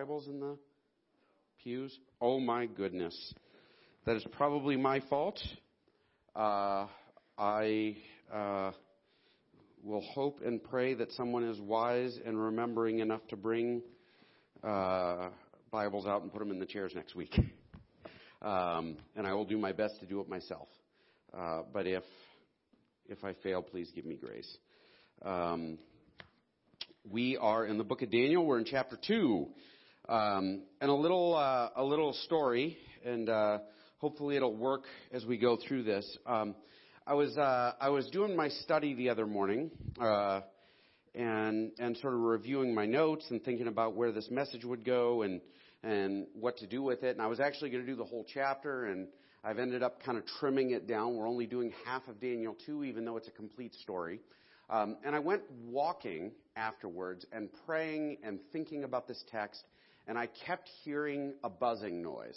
Bibles in the pews? Oh my goodness. That is probably my fault. Uh, I uh, will hope and pray that someone is wise and remembering enough to bring uh, Bibles out and put them in the chairs next week. Um, and I will do my best to do it myself. Uh, but if if I fail, please give me grace. Um, we are in the book of Daniel. We're in chapter two, um, and a little uh, a little story, and uh, hopefully it'll work as we go through this. Um, I was uh, I was doing my study the other morning, uh, and and sort of reviewing my notes and thinking about where this message would go and and what to do with it. And I was actually going to do the whole chapter, and I've ended up kind of trimming it down. We're only doing half of Daniel 2, even though it's a complete story. Um, and I went walking afterwards and praying and thinking about this text, and I kept hearing a buzzing noise.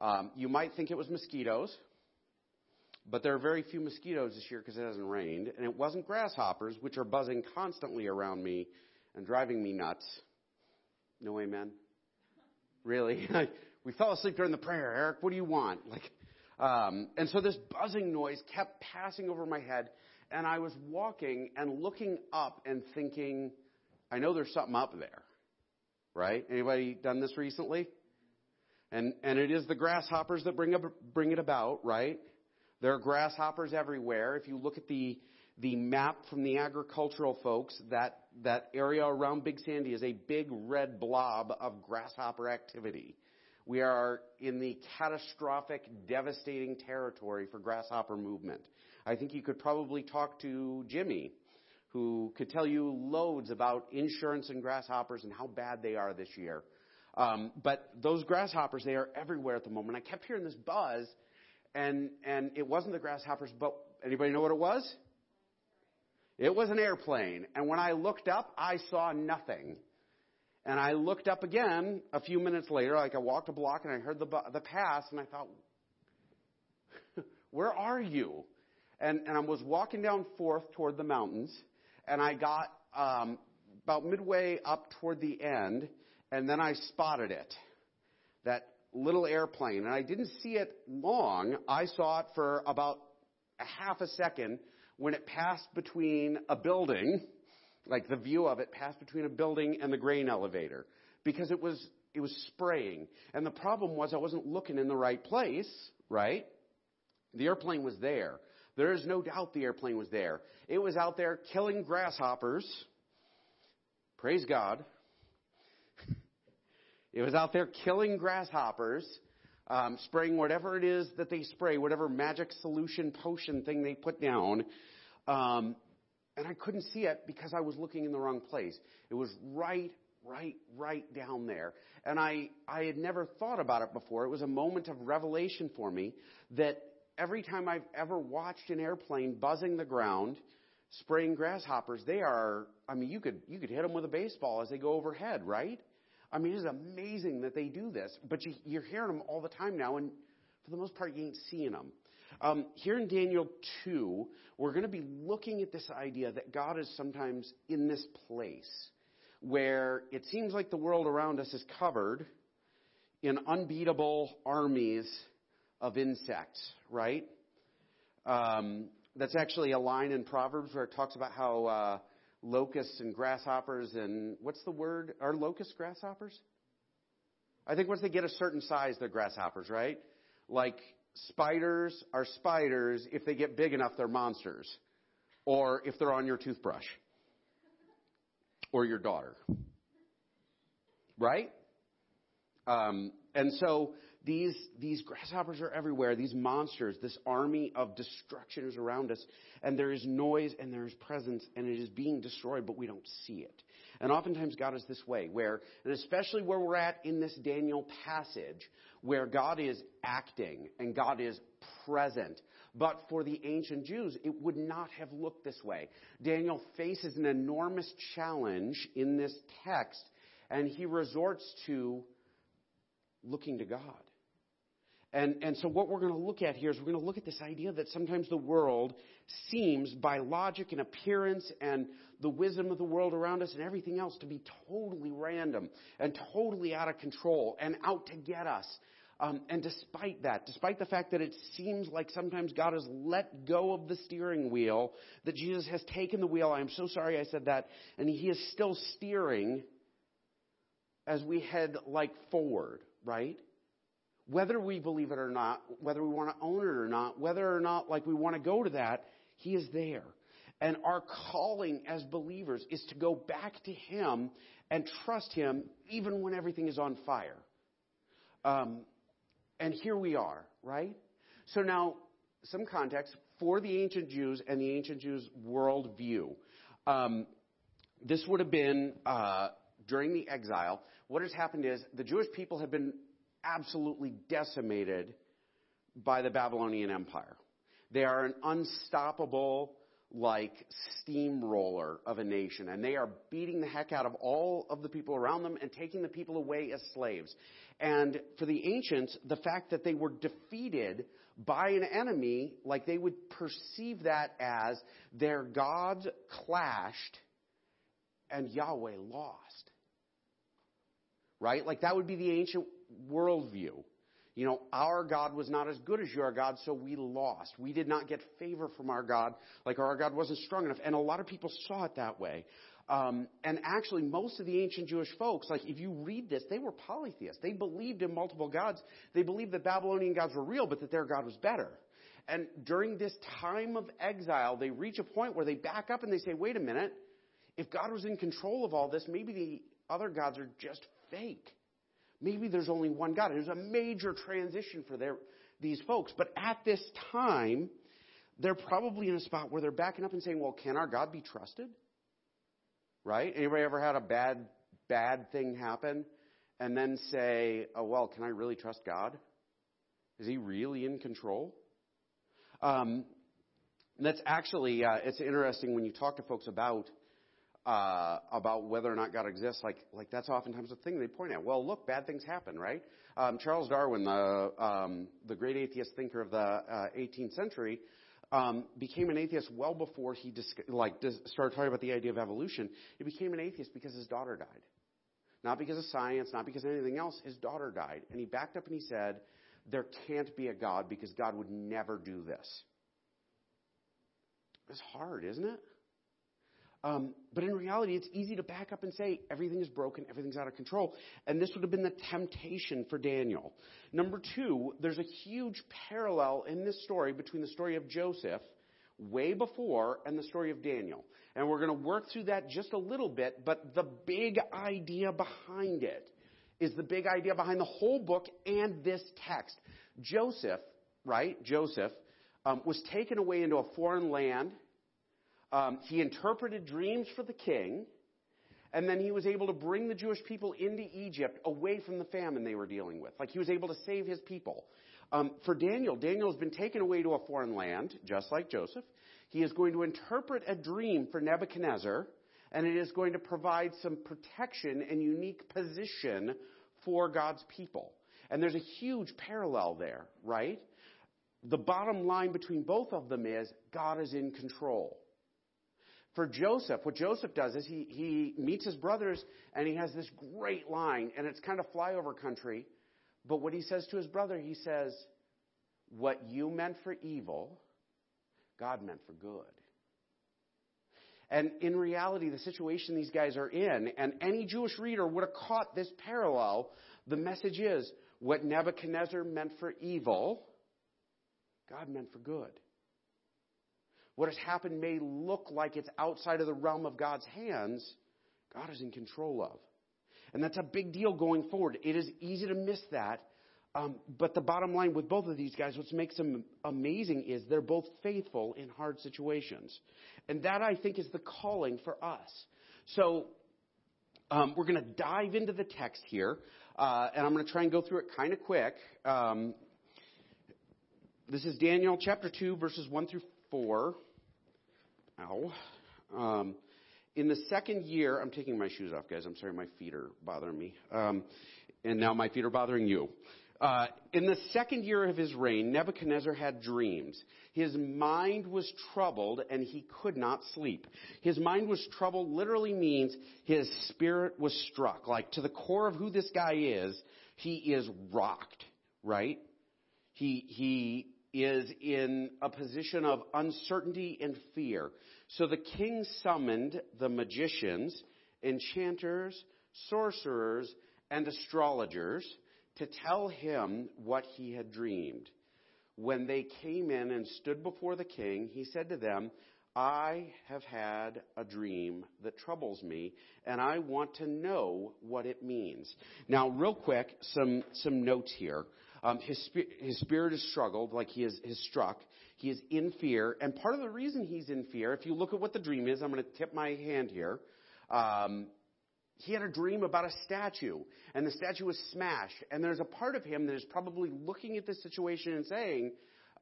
Um, you might think it was mosquitoes, but there are very few mosquitoes this year because it hasn't rained, and it wasn't grasshoppers, which are buzzing constantly around me and driving me nuts. No amen. Really? we fell asleep during the prayer, Eric. What do you want? Like, um, and so this buzzing noise kept passing over my head, and I was walking and looking up and thinking, I know there's something up there, right? Anybody done this recently? And and it is the grasshoppers that bring up, bring it about, right? There are grasshoppers everywhere. If you look at the the map from the agricultural folks, that that area around Big Sandy is a big red blob of grasshopper activity. We are in the catastrophic, devastating territory for grasshopper movement. I think you could probably talk to Jimmy, who could tell you loads about insurance and grasshoppers and how bad they are this year. Um, but those grasshoppers, they are everywhere at the moment. I kept hearing this buzz, and and it wasn't the grasshoppers, but anybody know what it was? It was an airplane. And when I looked up, I saw nothing. And I looked up again a few minutes later, like I walked a block and I heard the, the pass, and I thought, where are you? And, and I was walking down Fourth toward the mountains, and I got um, about midway up toward the end, and then I spotted it. That little airplane. And I didn't see it long. I saw it for about a half a second when it passed between a building like the view of it passed between a building and the grain elevator because it was it was spraying. And the problem was I wasn't looking in the right place, right? The airplane was there. There is no doubt the airplane was there. It was out there killing grasshoppers. Praise God. it was out there killing grasshoppers, um, spraying whatever it is that they spray, whatever magic solution potion thing they put down. Um, and I couldn't see it because I was looking in the wrong place. It was right, right, right down there. And I, I had never thought about it before. It was a moment of revelation for me that every time I've ever watched an airplane buzzing the ground, spraying grasshoppers, they are, I mean, you could, you could hit them with a baseball as they go overhead, right? I mean, it's amazing that they do this, but you, you're hearing them all the time now, and for the most part, you ain't seeing them. Um, here in Daniel 2, we're going to be looking at this idea that God is sometimes in this place where it seems like the world around us is covered in unbeatable armies of insects, right? Um, that's actually a line in Proverbs where it talks about how uh, locusts and grasshoppers and what's the word? Are locusts grasshoppers? I think once they get a certain size, they're grasshoppers, right? Like spiders are spiders. If they get big enough, they're monsters. Or if they're on your toothbrush. Or your daughter. Right? Um, and so these, these grasshoppers are everywhere, these monsters, this army of destruction is around us, and there is noise and there is presence, and it is being destroyed, but we don't see it. And oftentimes God is this way, where, and especially where we're at in this Daniel passage, where God is acting and God is present. But for the ancient Jews, it would not have looked this way. Daniel faces an enormous challenge in this text, and he resorts to looking to God And, and so what we're going to look at here is we're going to look at this idea that sometimes the world seems by logic and appearance and the wisdom of the world around us and everything else to be totally random and totally out of control and out to get us. Um, and despite that, despite the fact that it seems like sometimes God has let go of the steering wheel, that Jesus has taken the wheel, I'm so sorry I said that, and He is still steering as we head like forward, right? Whether we believe it or not, whether we want to own it or not, whether or not like we want to go to that, He is there. And our calling as believers is to go back to Him and trust Him even when everything is on fire. Um, and here we are, right? So now, some context for the ancient Jews and the ancient Jews' worldview. Um, this would have been uh, during the exile. What has happened is the Jewish people have been absolutely decimated by the Babylonian Empire. They are an unstoppable, like, steamroller of a nation, and they are beating the heck out of all of the people around them and taking the people away as slaves. And for the ancients, the fact that they were defeated by an enemy, like they would perceive that as their gods clashed and Yahweh lost. Right? Like that would be the ancient worldview. You know, our God was not as good as your God, so we lost. We did not get favor from our God, like our God wasn't strong enough. And a lot of people saw it that way. Um, and actually, most of the ancient Jewish folks, like if you read this, they were polytheists. They believed in multiple gods. They believed that Babylonian gods were real, but that their God was better. And during this time of exile, they reach a point where they back up and they say, wait a minute, if God was in control of all this, maybe the other gods are just fake. Maybe there's only one God. There's a major transition for their, these folks. But at this time, they're probably in a spot where they're backing up and saying, well, can our God be trusted? Right? Anybody ever had a bad, bad thing happen and then say, oh, well, can I really trust God? Is he really in control? Um, that's actually, uh, it's interesting when you talk to folks about uh, about whether or not God exists, like like that's oftentimes the thing they point at. Well, look, bad things happen, right? Um, Charles Darwin, the um, the great atheist thinker of the uh, 18th century, um, became an atheist well before he dis- like dis- started talking about the idea of evolution. He became an atheist because his daughter died, not because of science, not because of anything else. His daughter died, and he backed up and he said, "There can't be a God because God would never do this." It's hard, isn't it? Um, but in reality, it's easy to back up and say everything is broken, everything's out of control. And this would have been the temptation for Daniel. Number two, there's a huge parallel in this story between the story of Joseph way before and the story of Daniel. And we're going to work through that just a little bit, but the big idea behind it is the big idea behind the whole book and this text. Joseph, right? Joseph um, was taken away into a foreign land um, he interpreted dreams for the king, and then he was able to bring the Jewish people into Egypt away from the famine they were dealing with. Like he was able to save his people. Um, for Daniel, Daniel has been taken away to a foreign land, just like Joseph. He is going to interpret a dream for Nebuchadnezzar, and it is going to provide some protection and unique position for God's people. And there's a huge parallel there, right? The bottom line between both of them is God is in control for Joseph, what Joseph does is he, he meets his brothers and he has this great line, and it's kind of flyover country. But what he says to his brother, he says, What you meant for evil, God meant for good. And in reality, the situation these guys are in, and any Jewish reader would have caught this parallel. The message is what Nebuchadnezzar meant for evil, God meant for good. What has happened may look like it's outside of the realm of God's hands. God is in control of. And that's a big deal going forward. It is easy to miss that. Um, but the bottom line with both of these guys, what makes them amazing is they're both faithful in hard situations. And that, I think, is the calling for us. So um, we're going to dive into the text here. Uh, and I'm going to try and go through it kind of quick. Um, this is Daniel chapter 2, verses 1 through 4. Ow. Um, in the second year, I'm taking my shoes off, guys. I'm sorry, my feet are bothering me. Um, and now my feet are bothering you. Uh, in the second year of his reign, Nebuchadnezzar had dreams. His mind was troubled and he could not sleep. His mind was troubled literally means his spirit was struck. Like to the core of who this guy is, he is rocked, right? He, he is in a position of uncertainty and fear. So the king summoned the magicians, enchanters, sorcerers, and astrologers to tell him what he had dreamed. When they came in and stood before the king, he said to them, I have had a dream that troubles me, and I want to know what it means. Now, real quick, some, some notes here. Um, his, his spirit is struggled, like he is, is struck. He is in fear, and part of the reason he's in fear, if you look at what the dream is, I'm going to tip my hand here. Um, he had a dream about a statue, and the statue was smashed. And there's a part of him that is probably looking at this situation and saying,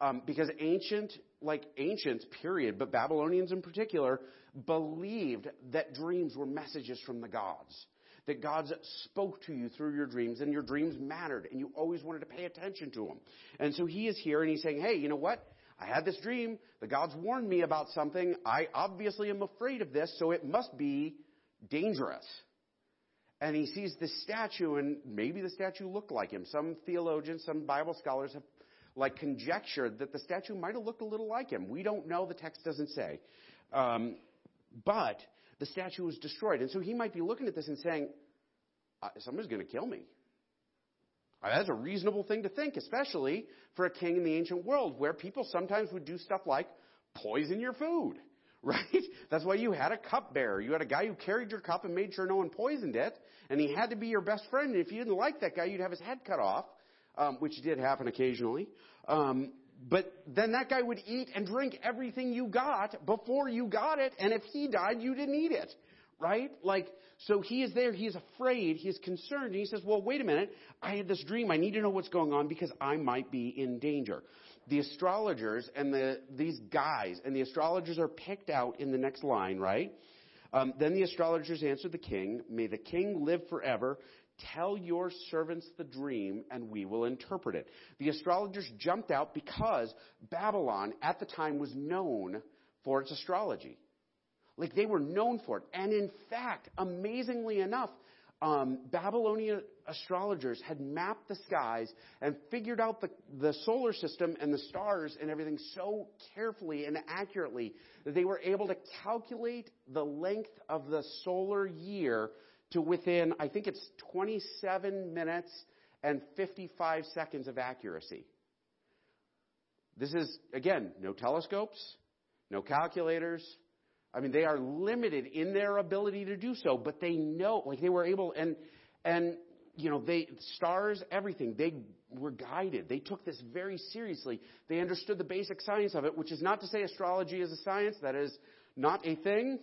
um, because ancient, like ancients, period, but Babylonians in particular, believed that dreams were messages from the gods. That gods spoke to you through your dreams, and your dreams mattered, and you always wanted to pay attention to them. And so he is here, and he's saying, hey, you know what? I had this dream. The gods warned me about something. I obviously am afraid of this, so it must be dangerous and he sees this statue, and maybe the statue looked like him. Some theologians, some Bible scholars have like conjectured that the statue might have looked a little like him. We don't know; the text doesn't say. Um, but the statue was destroyed, and so he might be looking at this and saying, uh, "Somebody's going to kill me." Uh, that's a reasonable thing to think, especially for a king in the ancient world, where people sometimes would do stuff like poison your food. right? That's why you had a cupbearer. You had a guy who carried your cup and made sure no one poisoned it, and he had to be your best friend. And if you didn't like that guy, you'd have his head cut off, um, which did happen occasionally. Um, but then that guy would eat and drink everything you got before you got it, and if he died, you didn't eat it, right? Like, so he is there, he is afraid, he is concerned, and he says, well, wait a minute, I had this dream, I need to know what's going on because I might be in danger the astrologers and the, these guys, and the astrologers are picked out in the next line, right? Um, then the astrologers answered the king, May the king live forever. Tell your servants the dream, and we will interpret it. The astrologers jumped out because Babylon at the time was known for its astrology. Like they were known for it. And in fact, amazingly enough, um, Babylonian astrologers had mapped the skies and figured out the, the solar system and the stars and everything so carefully and accurately that they were able to calculate the length of the solar year to within, I think it's 27 minutes and 55 seconds of accuracy. This is, again, no telescopes, no calculators, I mean, they are limited in their ability to do so, but they know, like they were able, and, and, you know, they, stars, everything, they were guided. They took this very seriously. They understood the basic science of it, which is not to say astrology is a science. That is not a thing.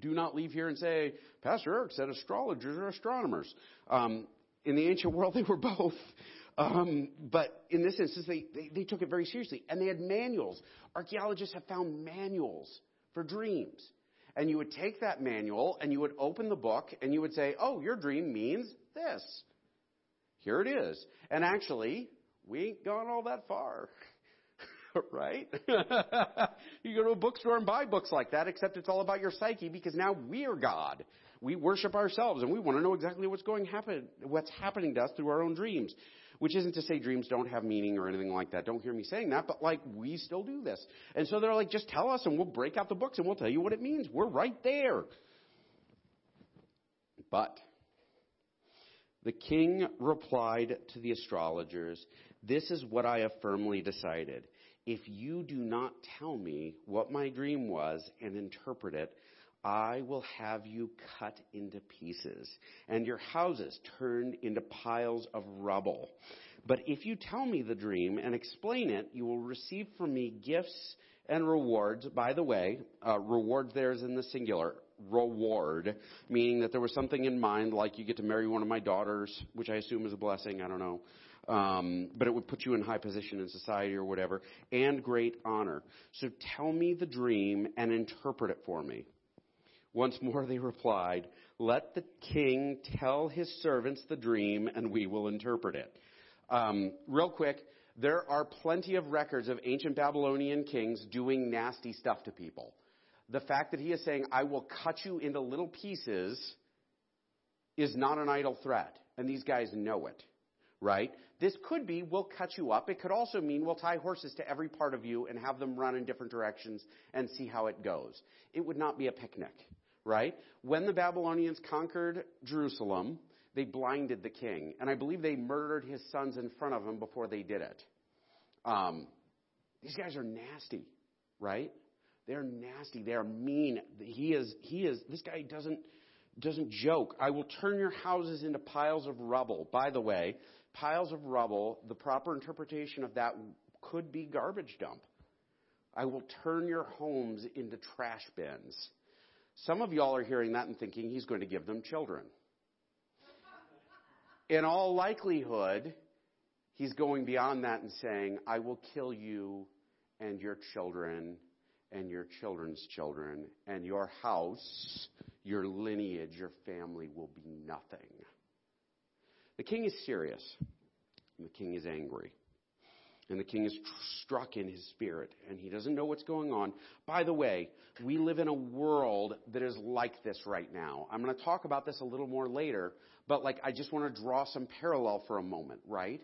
Do not leave here and say, Pastor Eric said astrologers are astronomers. Um, in the ancient world, they were both. Um, but in this instance, they, they, they took it very seriously. And they had manuals. Archaeologists have found manuals for dreams. And you would take that manual and you would open the book and you would say, oh, your dream means this. Here it is. And actually, we ain't gone all that far. right? you go to a bookstore and buy books like that, except it's all about your psyche because now we are God. We worship ourselves and we want to know exactly what's going happen, what's happening to us through our own dreams. Which isn't to say dreams don't have meaning or anything like that. Don't hear me saying that, but like we still do this. And so they're like, just tell us and we'll break out the books and we'll tell you what it means. We're right there. But the king replied to the astrologers, This is what I have firmly decided. If you do not tell me what my dream was and interpret it, I will have you cut into pieces, and your houses turned into piles of rubble. But if you tell me the dream and explain it, you will receive from me gifts and rewards. By the way, uh, rewards there is in the singular. Reward, meaning that there was something in mind, like you get to marry one of my daughters, which I assume is a blessing. I don't know. Um, but it would put you in high position in society or whatever, and great honor. So tell me the dream and interpret it for me. Once more they replied, Let the king tell his servants the dream, and we will interpret it. Um, real quick, there are plenty of records of ancient Babylonian kings doing nasty stuff to people. The fact that he is saying, I will cut you into little pieces, is not an idle threat. And these guys know it, right? This could be, we'll cut you up. It could also mean we'll tie horses to every part of you and have them run in different directions and see how it goes. It would not be a picnic, right? When the Babylonians conquered Jerusalem, they blinded the king. And I believe they murdered his sons in front of him before they did it. Um, these guys are nasty, right? They're nasty. They're mean. He is, he is, this guy doesn't, doesn't joke. I will turn your houses into piles of rubble. By the way, piles of rubble, the proper interpretation of that could be garbage dump. I will turn your homes into trash bins. Some of y'all are hearing that and thinking he's going to give them children. In all likelihood, he's going beyond that and saying, I will kill you and your children and your children's children and your house, your lineage, your family will be nothing. The king is serious. And the king is angry. And the king is struck in his spirit, and he doesn't know what's going on. By the way, we live in a world that is like this right now. I'm going to talk about this a little more later, but like I just want to draw some parallel for a moment, right?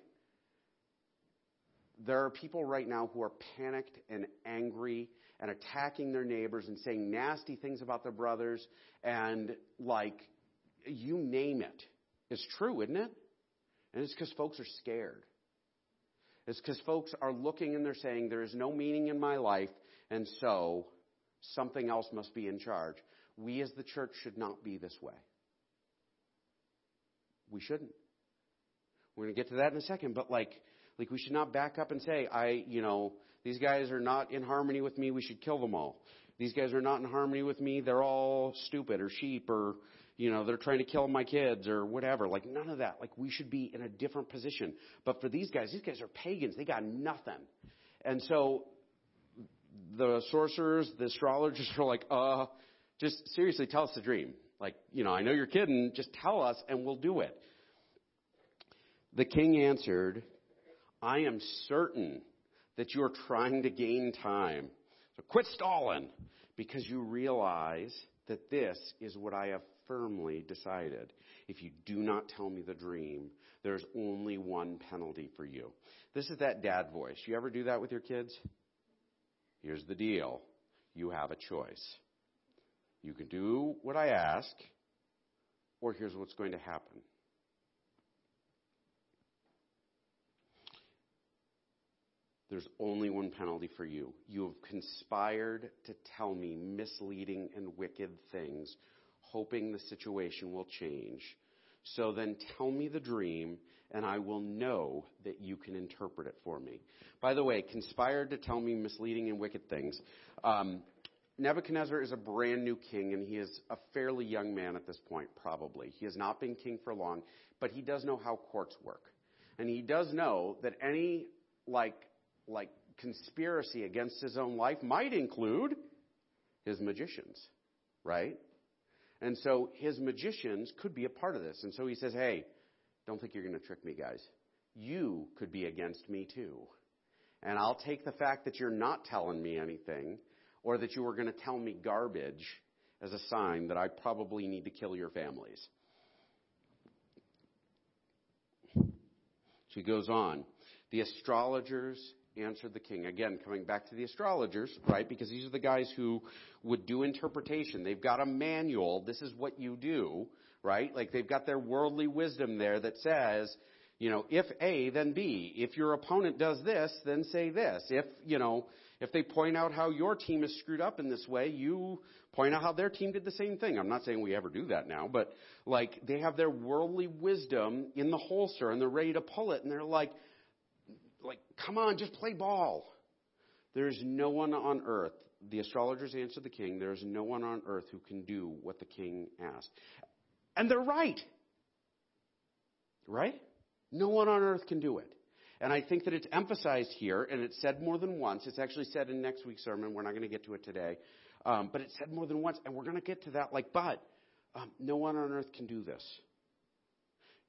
There are people right now who are panicked and angry and attacking their neighbors and saying nasty things about their brothers and like you name it. It's true, isn't it? And it's because folks are scared. It's because folks are looking and they're saying, there is no meaning in my life, and so something else must be in charge. We as the church should not be this way. We shouldn't. We're going to get to that in a second, but like, like we should not back up and say, I, you know, these guys are not in harmony with me, we should kill them all. These guys are not in harmony with me, they're all stupid or sheep or you know, they're trying to kill my kids or whatever. Like none of that. Like we should be in a different position. But for these guys, these guys are pagans. They got nothing. And so the sorcerers, the astrologers are like, uh, just seriously tell us the dream. Like, you know, I know you're kidding. Just tell us and we'll do it. The king answered, I am certain that you're trying to gain time. So quit stalling because you realize that this is what I have firmly decided. If you do not tell me the dream, there's only one penalty for you. This is that dad voice. You ever do that with your kids? Here's the deal. You have a choice. You can do what I ask, or here's what's going to happen. There's only one penalty for you. You have conspired to tell me misleading and wicked things hoping the situation will change. So then tell me the dream, and I will know that you can interpret it for me. By the way, conspired to tell me misleading and wicked things. Um, Nebuchadnezzar is a brand new king, and he is a fairly young man at this point, probably. He has not been king for long, but he does know how courts work. And he does know that any, like, like, conspiracy against his own life might include his magicians, right? And so his magicians could be a part of this. And so he says, hey, don't think you're going to trick me, guys. You could be against me too. And I'll take the fact that you're not telling me anything or that you were going to tell me garbage as a sign that I probably need to kill your families. She goes on. The astrologers answered the king. Again, coming back to the astrologers, right? Because these are the guys who would do interpretation. They've got a manual. This is what you do, right? Like they've got their worldly wisdom there that says, you know, if A, then B. If your opponent does this, then say this. If, you know, if they point out how your team is screwed up in this way, you point out how their team did the same thing. I'm not saying we ever do that now, but like they have their worldly wisdom in the holster and they're ready to pull it and they're like, come on, just play ball. There's no one on earth. The astrologers answered the king, there's no one on earth who can do what the king asked. And they're right. Right? No one on earth can do it. And I think that it's emphasized here, and it's said more than once. It's actually said in next week's sermon. We're not going to get to it today. Um, but it's said more than once, and we're going to get to that. Like, but um, no one on earth can do this.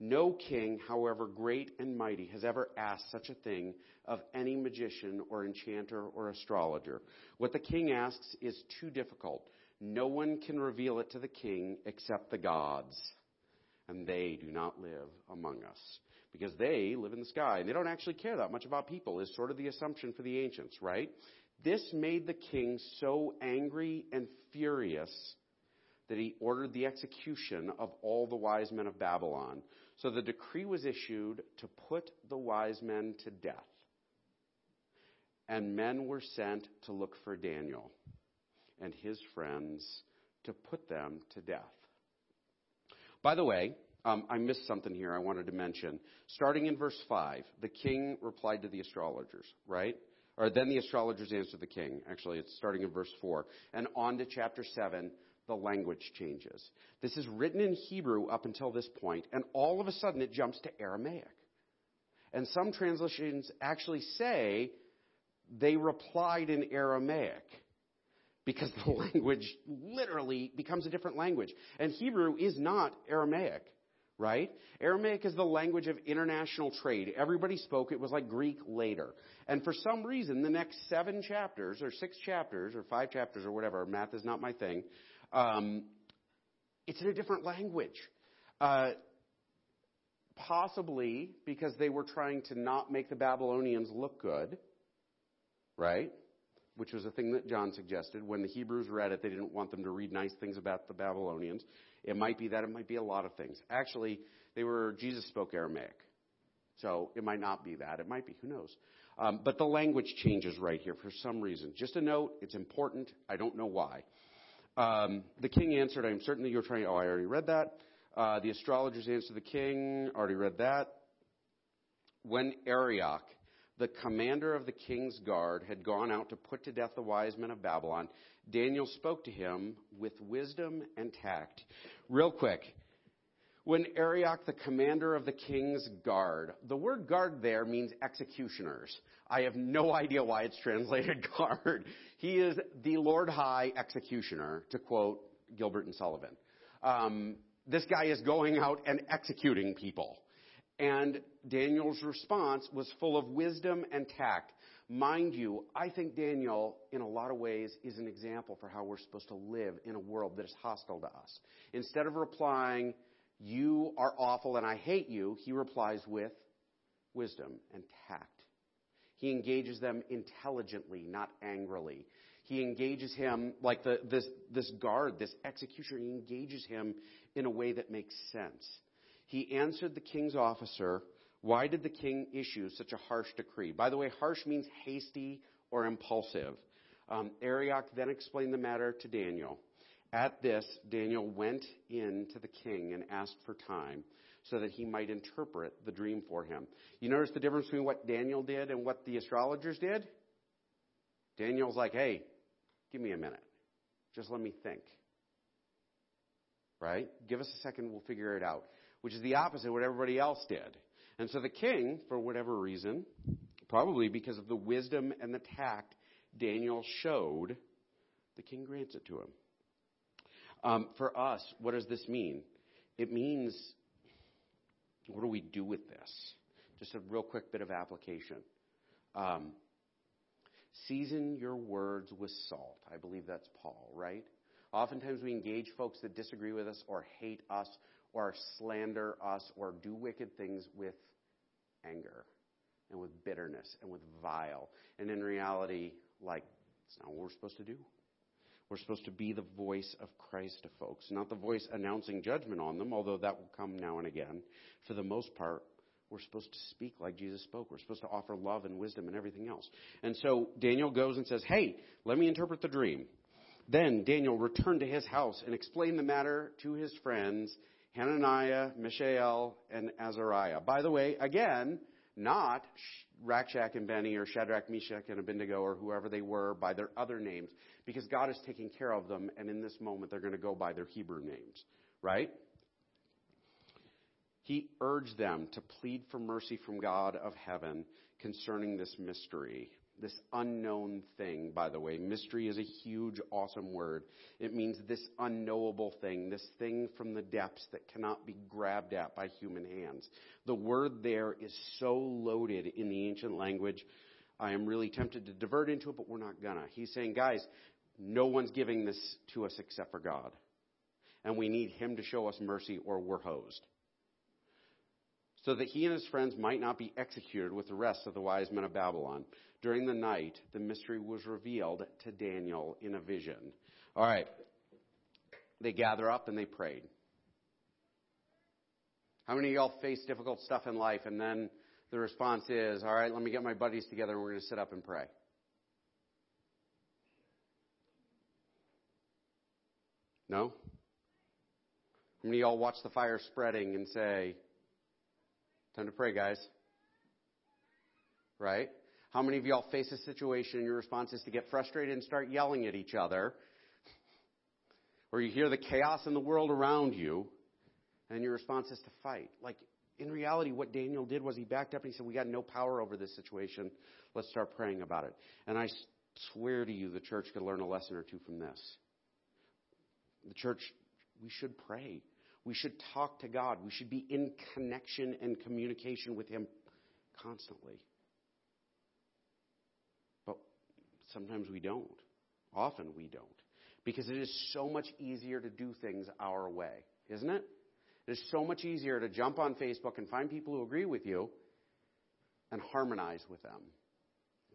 No king, however great and mighty, has ever asked such a thing of any magician or enchanter or astrologer. What the king asks is too difficult. No one can reveal it to the king except the gods, and they do not live among us. Because they live in the sky, and they don't actually care that much about people, is sort of the assumption for the ancients, right? This made the king so angry and furious that he ordered the execution of all the wise men of Babylon. So the decree was issued to put the wise men to death. And men were sent to look for Daniel and his friends to put them to death. By the way, um, I missed something here I wanted to mention. Starting in verse 5, the king replied to the astrologers, right? Or then the astrologers answered the king. Actually, it's starting in verse 4. And on to chapter 7, the language changes. This is written in Hebrew up until this point, and all of a sudden it jumps to Aramaic. And some translations actually say they replied in Aramaic because the language literally becomes a different language. And Hebrew is not Aramaic, right? Aramaic is the language of international trade. Everybody spoke. It was like Greek later. And for some reason, the next seven chapters, or six chapters, or five chapters, or whatever, math is not my thing, um, it's in a different language. Uh, possibly because they were trying to not make the Babylonians look good, right? Which was a thing that John suggested. When the Hebrews read it, they didn't want them to read nice things about the Babylonians. It might be that, it might be a lot of things. Actually, they were, Jesus spoke Aramaic. So it might not be that. It might be. Who knows? Um, but the language changes right here for some reason. Just a note, it's important. I don't know why. Um, the king answered, I am certain that you're trying. Oh, I already read that. Uh, the astrologers answered the king. Already read that. When Arioch, the commander of the king's guard, had gone out to put to death the wise men of Babylon, Daniel spoke to him with wisdom and tact. Real quick, when Arioch, the commander of the king's guard, the word guard there means executioners. I have no idea why it's translated guard. He is the Lord High executioner, to quote Gilbert and Sullivan. Um, this guy is going out and executing people. And Daniel's response was full of wisdom and tact. Mind you, I think Daniel, in a lot of ways, is an example for how we're supposed to live in a world that is hostile to us. Instead of replying, you are awful and I hate you, he replies with wisdom and tact. He engages them intelligently, not angrily. He engages him like the, this, this guard, this executioner, he engages him in a way that makes sense. He answered the king's officer, Why did the king issue such a harsh decree? By the way, harsh means hasty or impulsive. Um, Arioch then explained the matter to Daniel. At this, Daniel went in to the king and asked for time so that he might interpret the dream for him. You notice the difference between what Daniel did and what the astrologers did? Daniel's like, hey, give me a minute. Just let me think. Right? Give us a second, we'll figure it out. Which is the opposite of what everybody else did. And so the king, for whatever reason, probably because of the wisdom and the tact Daniel showed, the king grants it to him. Um, for us, what does this mean? It means, what do we do with this? Just a real quick bit of application. Um, season your words with salt. I believe that's Paul, right? Oftentimes we engage folks that disagree with us or hate us or slander us or do wicked things with anger and with bitterness and with vile. And in reality, like, it's not what we're supposed to do. We're supposed to be the voice of Christ to folks, not the voice announcing judgment on them, although that will come now and again. For the most part, we're supposed to speak like Jesus spoke. We're supposed to offer love and wisdom and everything else. And so Daniel goes and says, Hey, let me interpret the dream. Then Daniel returned to his house and explained the matter to his friends, Hananiah, Mishael, and Azariah. By the way, again, not Rakshak and Benny or Shadrach, Meshach, and Abednego or whoever they were by their other names because God is taking care of them, and in this moment they're going to go by their Hebrew names, right? He urged them to plead for mercy from God of heaven concerning this mystery. This unknown thing, by the way. Mystery is a huge, awesome word. It means this unknowable thing, this thing from the depths that cannot be grabbed at by human hands. The word there is so loaded in the ancient language. I am really tempted to divert into it, but we're not gonna. He's saying, guys, no one's giving this to us except for God. And we need Him to show us mercy or we're hosed so that he and his friends might not be executed with the rest of the wise men of Babylon. During the night, the mystery was revealed to Daniel in a vision. All right. They gather up and they prayed. How many of y'all face difficult stuff in life and then the response is, all right, let me get my buddies together and we're going to sit up and pray? No? How many of y'all watch the fire spreading and say, Time to pray, guys. Right? How many of y'all face a situation and your response is to get frustrated and start yelling at each other? Or you hear the chaos in the world around you and your response is to fight. Like, in reality, what Daniel did was he backed up and he said, We got no power over this situation. Let's start praying about it. And I swear to you, the church could learn a lesson or two from this. The church, we should pray. We should talk to God. We should be in connection and communication with Him constantly. But sometimes we don't. Often we don't. Because it is so much easier to do things our way, isn't it? It is so much easier to jump on Facebook and find people who agree with you and harmonize with them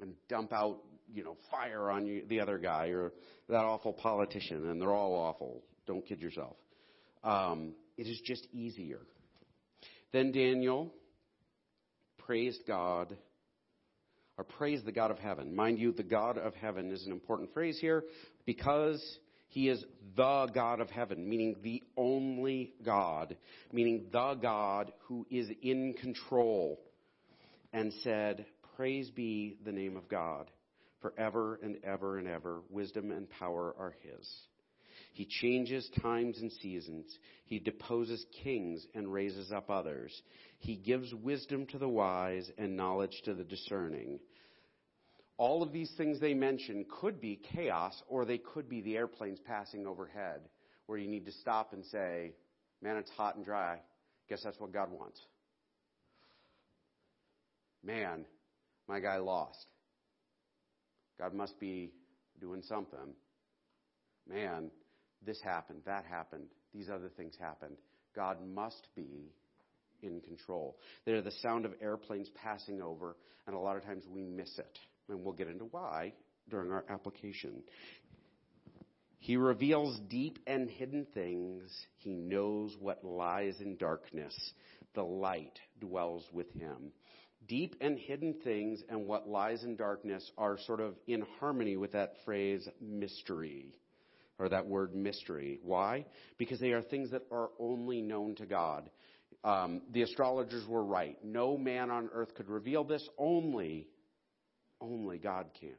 and dump out, you know, fire on you, the other guy or that awful politician, and they're all awful. Don't kid yourself. Um, it is just easier. Then Daniel praised God, or praised the God of heaven. Mind you, the God of heaven is an important phrase here because he is the God of heaven, meaning the only God, meaning the God who is in control, and said, Praise be the name of God. Forever and ever and ever, wisdom and power are his. He changes times and seasons. He deposes kings and raises up others. He gives wisdom to the wise and knowledge to the discerning. All of these things they mention could be chaos or they could be the airplanes passing overhead where you need to stop and say, man, it's hot and dry. Guess that's what God wants. Man, my guy lost. God must be doing something. Man, this happened, that happened, these other things happened. God must be in control. They're the sound of airplanes passing over, and a lot of times we miss it. And we'll get into why during our application. He reveals deep and hidden things. He knows what lies in darkness. The light dwells with him. Deep and hidden things and what lies in darkness are sort of in harmony with that phrase mystery or that word mystery. Why? Because they are things that are only known to God. Um, the astrologers were right. No man on earth could reveal this. Only, only God can.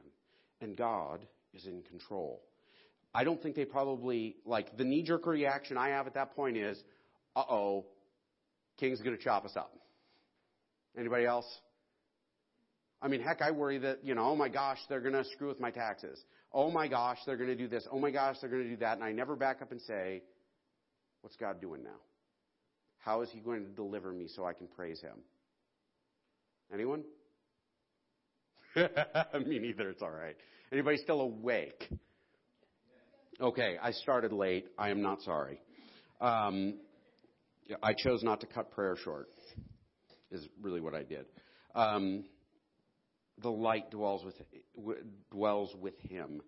And God is in control. I don't think they probably, like, the knee jerk reaction I have at that point is, uh oh, King's going to chop us up. Anybody else? I mean, heck, I worry that, you know, oh my gosh, they're going to screw with my taxes. Oh my gosh, they're going to do this. Oh my gosh, they're going to do that. And I never back up and say, what's God doing now? How is he going to deliver me so I can praise him? Anyone? me neither. It's all right. Anybody still awake? Okay, I started late. I am not sorry. Um, I chose not to cut prayer short. Is really what I did. Um, the light dwells with, dwells with him.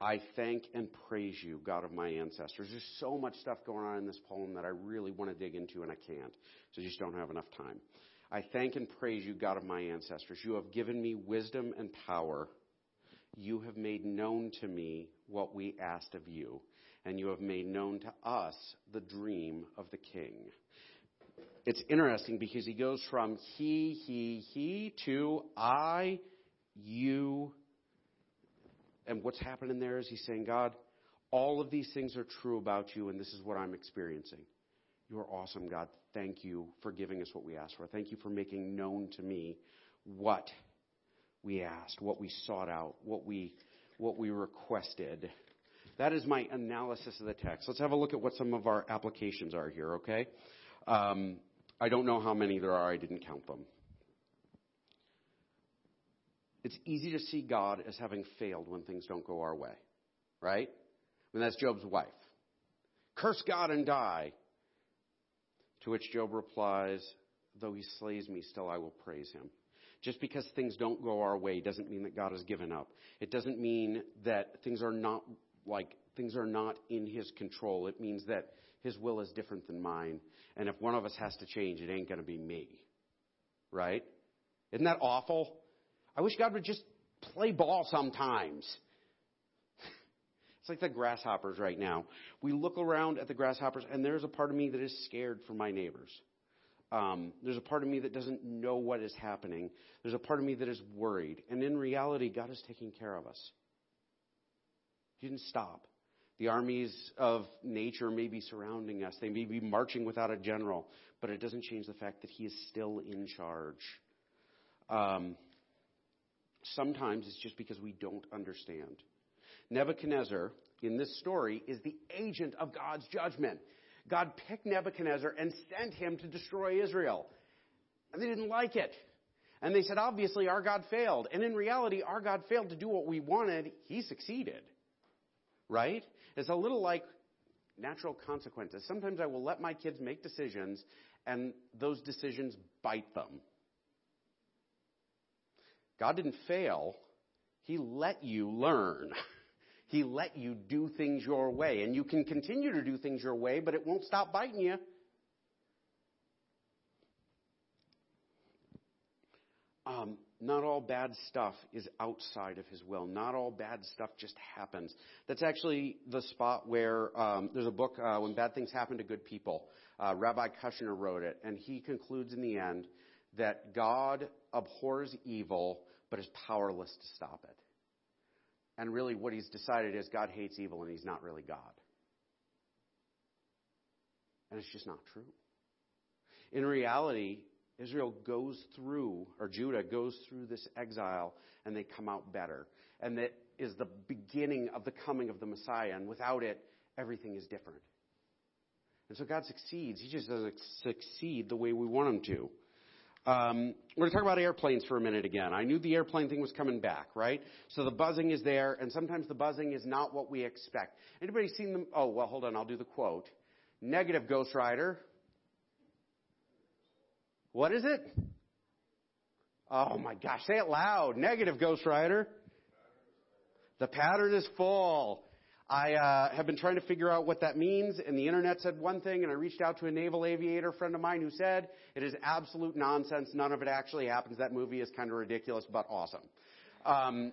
I thank and praise you, God of my ancestors. There's so much stuff going on in this poem that I really want to dig into and I can't. So I just don't have enough time. I thank and praise you, God of my ancestors. You have given me wisdom and power. You have made known to me what we asked of you, and you have made known to us the dream of the king it's interesting because he goes from he, he, he to I, you. And what's happening there is he's saying, God, all of these things are true about you, and this is what I'm experiencing. You are awesome, God. Thank you for giving us what we asked for. Thank you for making known to me what we asked, what we sought out, what we, what we requested. That is my analysis of the text. Let's have a look at what some of our applications are here, okay? Um, I don't know how many there are, I didn't count them. It's easy to see God as having failed when things don't go our way, right? I mean, that's Job's wife. Curse God and die. To which Job replies, Though he slays me, still I will praise him. Just because things don't go our way doesn't mean that God has given up. It doesn't mean that things are not like things are not in his control. It means that his will is different than mine. And if one of us has to change, it ain't going to be me. Right? Isn't that awful? I wish God would just play ball sometimes. It's like the grasshoppers right now. We look around at the grasshoppers, and there's a part of me that is scared for my neighbors. Um, there's a part of me that doesn't know what is happening. There's a part of me that is worried. And in reality, God is taking care of us. He didn't stop. The armies of nature may be surrounding us. They may be marching without a general, but it doesn't change the fact that He is still in charge. Um, sometimes it's just because we don't understand. Nebuchadnezzar, in this story, is the agent of God's judgment. God picked Nebuchadnezzar and sent him to destroy Israel. And they didn't like it. And they said, obviously, our God failed. And in reality, our God failed to do what we wanted. He succeeded. Right? It's a little like natural consequences. Sometimes I will let my kids make decisions, and those decisions bite them. God didn't fail. He let you learn. He let you do things your way. And you can continue to do things your way, but it won't stop biting you. Um, not all bad stuff is outside of his will. Not all bad stuff just happens. That's actually the spot where um, there's a book, uh, When Bad Things Happen to Good People. Uh, Rabbi Kushner wrote it, and he concludes in the end that God abhors evil but is powerless to stop it. And really, what he's decided is God hates evil and he's not really God. And it's just not true. In reality, Israel goes through, or Judah goes through this exile and they come out better. And that is the beginning of the coming of the Messiah. And without it, everything is different. And so God succeeds. He just doesn't succeed the way we want him to. Um, we're going to talk about airplanes for a minute again. I knew the airplane thing was coming back, right? So the buzzing is there, and sometimes the buzzing is not what we expect. Anybody seen them? Oh, well, hold on. I'll do the quote. Negative Ghost Rider. What is it? Oh my gosh, say it loud. Negative Ghost Rider. The pattern is full. I uh, have been trying to figure out what that means, and the internet said one thing, and I reached out to a naval aviator friend of mine who said it is absolute nonsense. None of it actually happens. That movie is kind of ridiculous, but awesome. Um,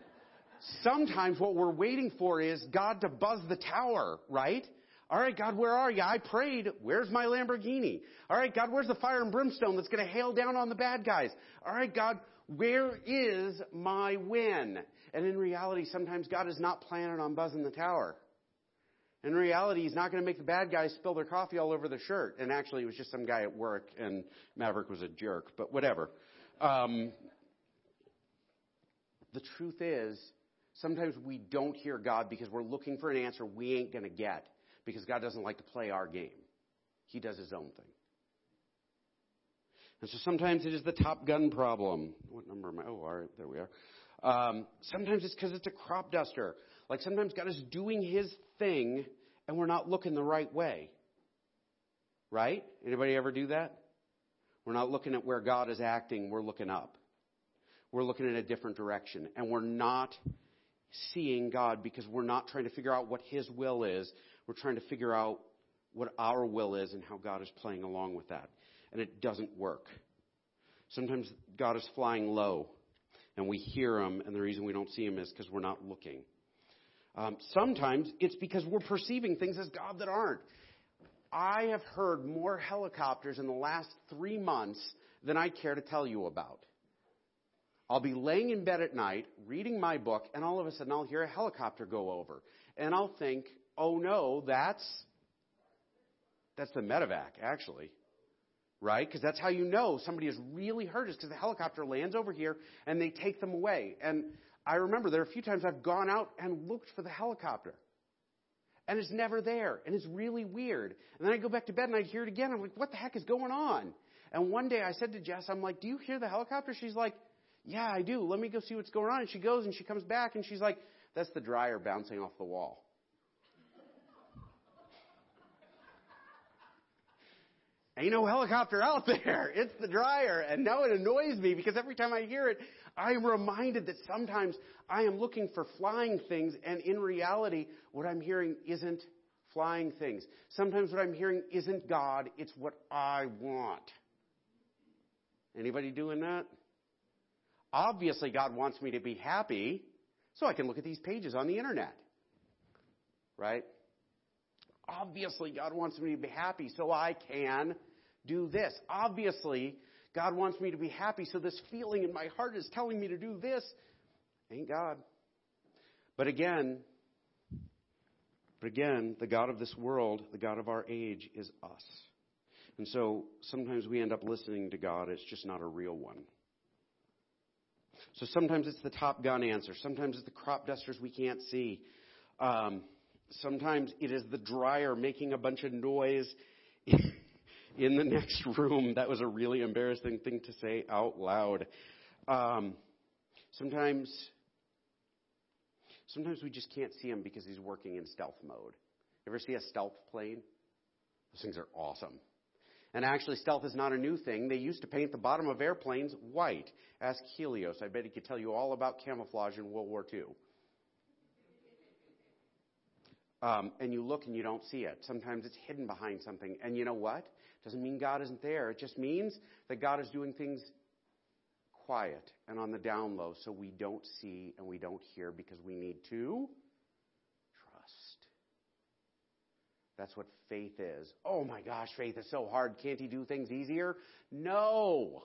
sometimes what we're waiting for is God to buzz the tower, right? All right, God, where are you? I prayed. Where's my Lamborghini? All right, God, where's the fire and brimstone that's going to hail down on the bad guys? All right, God, where is my win? And in reality, sometimes God is not planning on buzzing the tower. In reality, he's not going to make the bad guys spill their coffee all over the shirt. And actually, it was just some guy at work, and Maverick was a jerk, but whatever. Um, the truth is, sometimes we don't hear God because we're looking for an answer we ain't going to get because God doesn't like to play our game. He does his own thing. And so sometimes it is the Top Gun problem. What number am I? Oh, all right, there we are. Um, sometimes it's because it's a crop duster. Like sometimes God is doing his thing and we're not looking the right way. Right? Anybody ever do that? We're not looking at where God is acting, we're looking up. We're looking in a different direction. And we're not seeing God because we're not trying to figure out what His will is. We're trying to figure out what our will is and how God is playing along with that. And it doesn't work. Sometimes God is flying low and we hear Him, and the reason we don't see Him is because we're not looking. Um, sometimes it's because we're perceiving things as God that aren't. I have heard more helicopters in the last three months than I care to tell you about. I'll be laying in bed at night reading my book, and all of a sudden I'll hear a helicopter go over. And I'll think, oh no, that's, that's the medevac, actually. right? Because that's how you know somebody is really hurt is because the helicopter lands over here and they take them away. And I remember there are a few times I've gone out and looked for the helicopter. And it's never there. And it's really weird. And then I go back to bed and I hear it again. I'm like, what the heck is going on? And one day I said to Jess, I'm like, do you hear the helicopter? She's like, yeah, I do. Let me go see what's going on. And she goes and she comes back and she's like, that's the dryer bouncing off the wall. Ain't no helicopter out there. It's the dryer. And now it annoys me because every time I hear it, I'm reminded that sometimes I am looking for flying things and in reality, what I'm hearing isn't flying things. Sometimes what I'm hearing isn't God, it's what I want. Anybody doing that? Obviously, God wants me to be happy so I can look at these pages on the internet. Right? Obviously, God wants me to be happy so I can do this. Obviously, God wants me to be happy so this feeling in my heart is telling me to do this. Ain't God. But again, but again, the God of this world, the God of our age, is us. And so sometimes we end up listening to God, it's just not a real one. So sometimes it's the Top Gun answer. Sometimes it's the crop dusters we can't see. Um, sometimes it is the dryer making a bunch of noise in the next room. That was a really embarrassing thing to say out loud. Um, sometimes, sometimes we just can't see him because he's working in stealth mode. Ever see a stealth plane? Those things are awesome. And actually, stealth is not a new thing. They used to paint the bottom of airplanes white. Ask Helios. I bet he could tell you all about camouflage in World War II. Um, and you look and you don't see it. Sometimes it's hidden behind something. And you know what? It Doesn't mean God isn't there. It just means that God is doing things quiet and on the down low so we don't see and we don't hear because we need to trust. That's what faith is. Oh my gosh, faith is so hard. Can't he do things easier? No.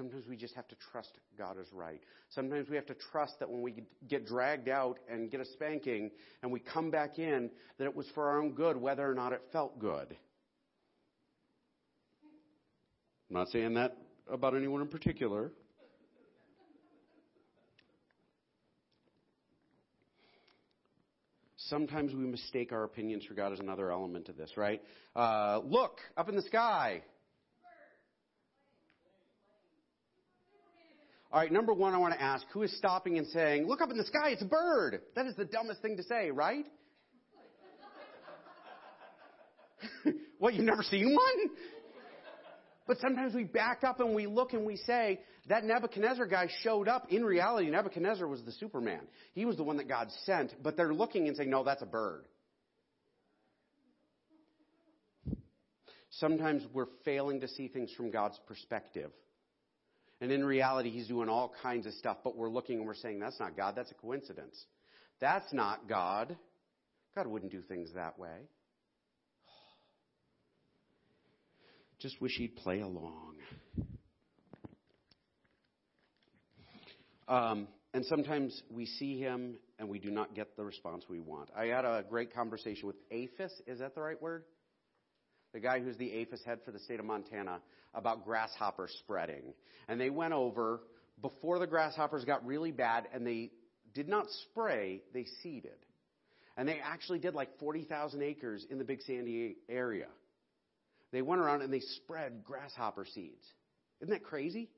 Sometimes we just have to trust God is right. Sometimes we have to trust that when we get dragged out and get a spanking and we come back in, that it was for our own good, whether or not it felt good. I'm not saying that about anyone in particular. Sometimes we mistake our opinions for God as another element of this, right? Uh, look up in the sky. All right, number one, I want to ask who is stopping and saying, Look up in the sky, it's a bird? That is the dumbest thing to say, right? what, you've never seen one? But sometimes we back up and we look and we say, that Nebuchadnezzar guy showed up. In reality, Nebuchadnezzar was the Superman. He was the one that God sent, but they're looking and saying, no, that's a bird. Sometimes we're failing to see things from God's perspective. And in reality, He's doing all kinds of stuff, but we're looking and we're saying, that's not God, that's a coincidence. That's not God. God wouldn't do things that way. Just wish he'd play along. Um, and sometimes we see him and we do not get the response we want. I had a great conversation with APHIS. Is that the right word? The guy who's the APHIS head for the state of Montana about grasshopper spreading. And they went over before the grasshoppers got really bad and they did not spray, they seeded. And they actually did like 40,000 acres in the Big Sandy area they went around and they spread grasshopper seeds. Isn't that crazy?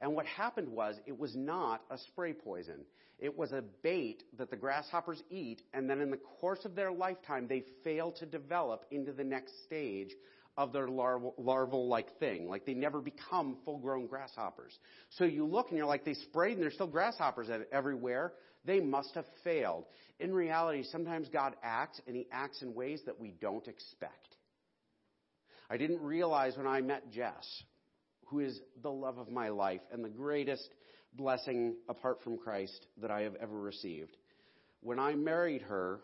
And what happened was it was not a spray poison. It was a bait that the grasshoppers eat, and then in the course of their lifetime, they fail to develop into the next stage of their larval like thing. Like they never become full grown grasshoppers. So you look and you're like, they sprayed and there's still grasshoppers everywhere. They must have failed. In reality, sometimes God acts and he acts in ways that we don't expect. I didn't realize when I met Jess, who is the love of my life and the greatest blessing apart from Christ that I have ever received. When I married her,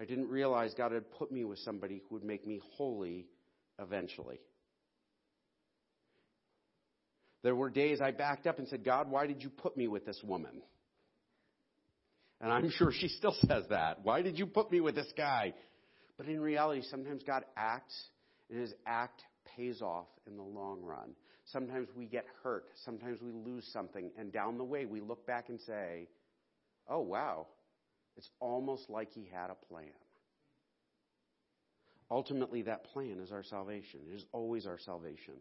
I didn't realize God had put me with somebody who would make me holy eventually. There were days I backed up and said, God, why did you put me with this woman? And I'm sure she still says that. Why did you put me with this guy? But in reality, sometimes God acts and his act pays off in the long run. Sometimes we get hurt. Sometimes we lose something. And down the way, we look back and say, oh, wow, it's almost like he had a plan. Ultimately, that plan is our salvation. It is always our salvation.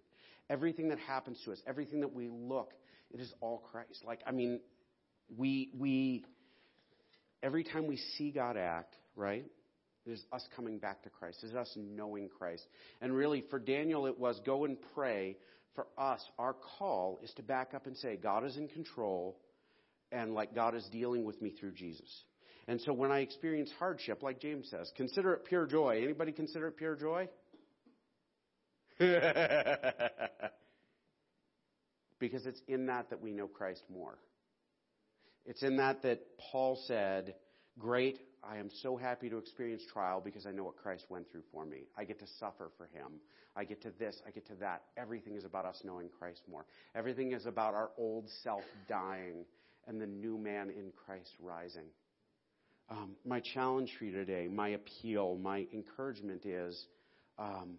Everything that happens to us, everything that we look, it is all Christ. Like, I mean, we, we, every time we see God act, right? It is us coming back to Christ. It is us knowing Christ. And really, for Daniel, it was go and pray. For us, our call is to back up and say, God is in control, and like God is dealing with me through Jesus. And so when I experience hardship, like James says, consider it pure joy. Anybody consider it pure joy? because it's in that that we know Christ more. It's in that that Paul said, Great, I am so happy to experience trial because I know what Christ went through for me. I get to suffer for him. I get to this, I get to that. Everything is about us knowing Christ more. Everything is about our old self dying and the new man in Christ rising. Um, my challenge for you today, my appeal, my encouragement is um,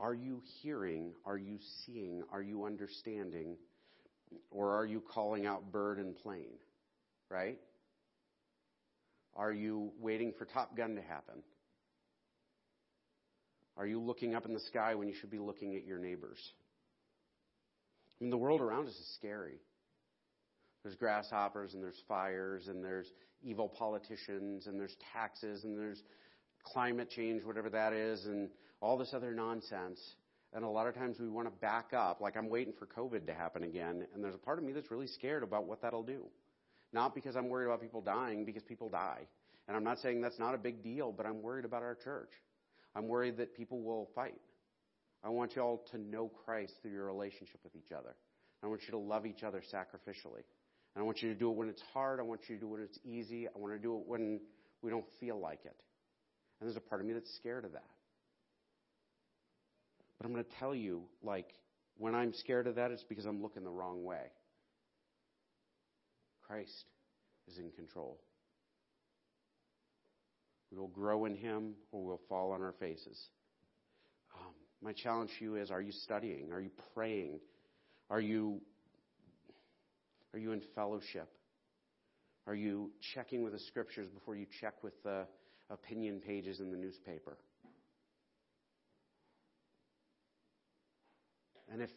are you hearing? Are you seeing? Are you understanding? Or are you calling out bird and plane? Right? Are you waiting for Top Gun to happen? Are you looking up in the sky when you should be looking at your neighbors? I mean, the world around us is scary. There's grasshoppers and there's fires and there's evil politicians and there's taxes and there's climate change, whatever that is, and all this other nonsense. And a lot of times we want to back up, like I'm waiting for COVID to happen again, and there's a part of me that's really scared about what that'll do. Not because I'm worried about people dying, because people die. And I'm not saying that's not a big deal, but I'm worried about our church. I'm worried that people will fight. I want you all to know Christ through your relationship with each other. I want you to love each other sacrificially. And I want you to do it when it's hard. I want you to do it when it's easy. I want to do it when we don't feel like it. And there's a part of me that's scared of that. But I'm going to tell you, like, when I'm scared of that, it's because I'm looking the wrong way. Christ is in control. We will grow in Him or we'll fall on our faces. Um, my challenge to you is are you studying? Are you praying? Are you, are you in fellowship? Are you checking with the scriptures before you check with the opinion pages in the newspaper? And if,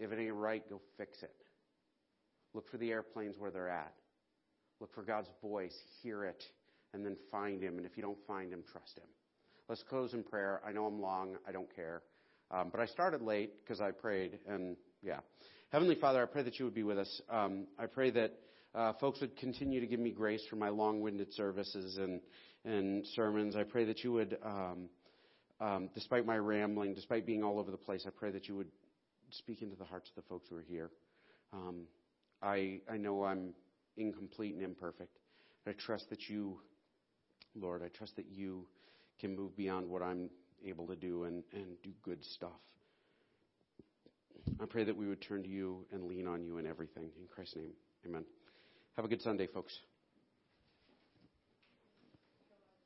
if it ain't right, go fix it. Look for the airplanes where they're at. Look for God's voice, hear it, and then find Him. And if you don't find Him, trust Him. Let's close in prayer. I know I'm long. I don't care. Um, but I started late because I prayed. And yeah. Heavenly Father, I pray that you would be with us. Um, I pray that uh, folks would continue to give me grace for my long winded services and, and sermons. I pray that you would, um, um, despite my rambling, despite being all over the place, I pray that you would speak into the hearts of the folks who are here. Um, I, I know I'm incomplete and imperfect. I trust that you, Lord, I trust that you can move beyond what I'm able to do and, and do good stuff. I pray that we would turn to you and lean on you in everything. In Christ's name, amen. Have a good Sunday, folks.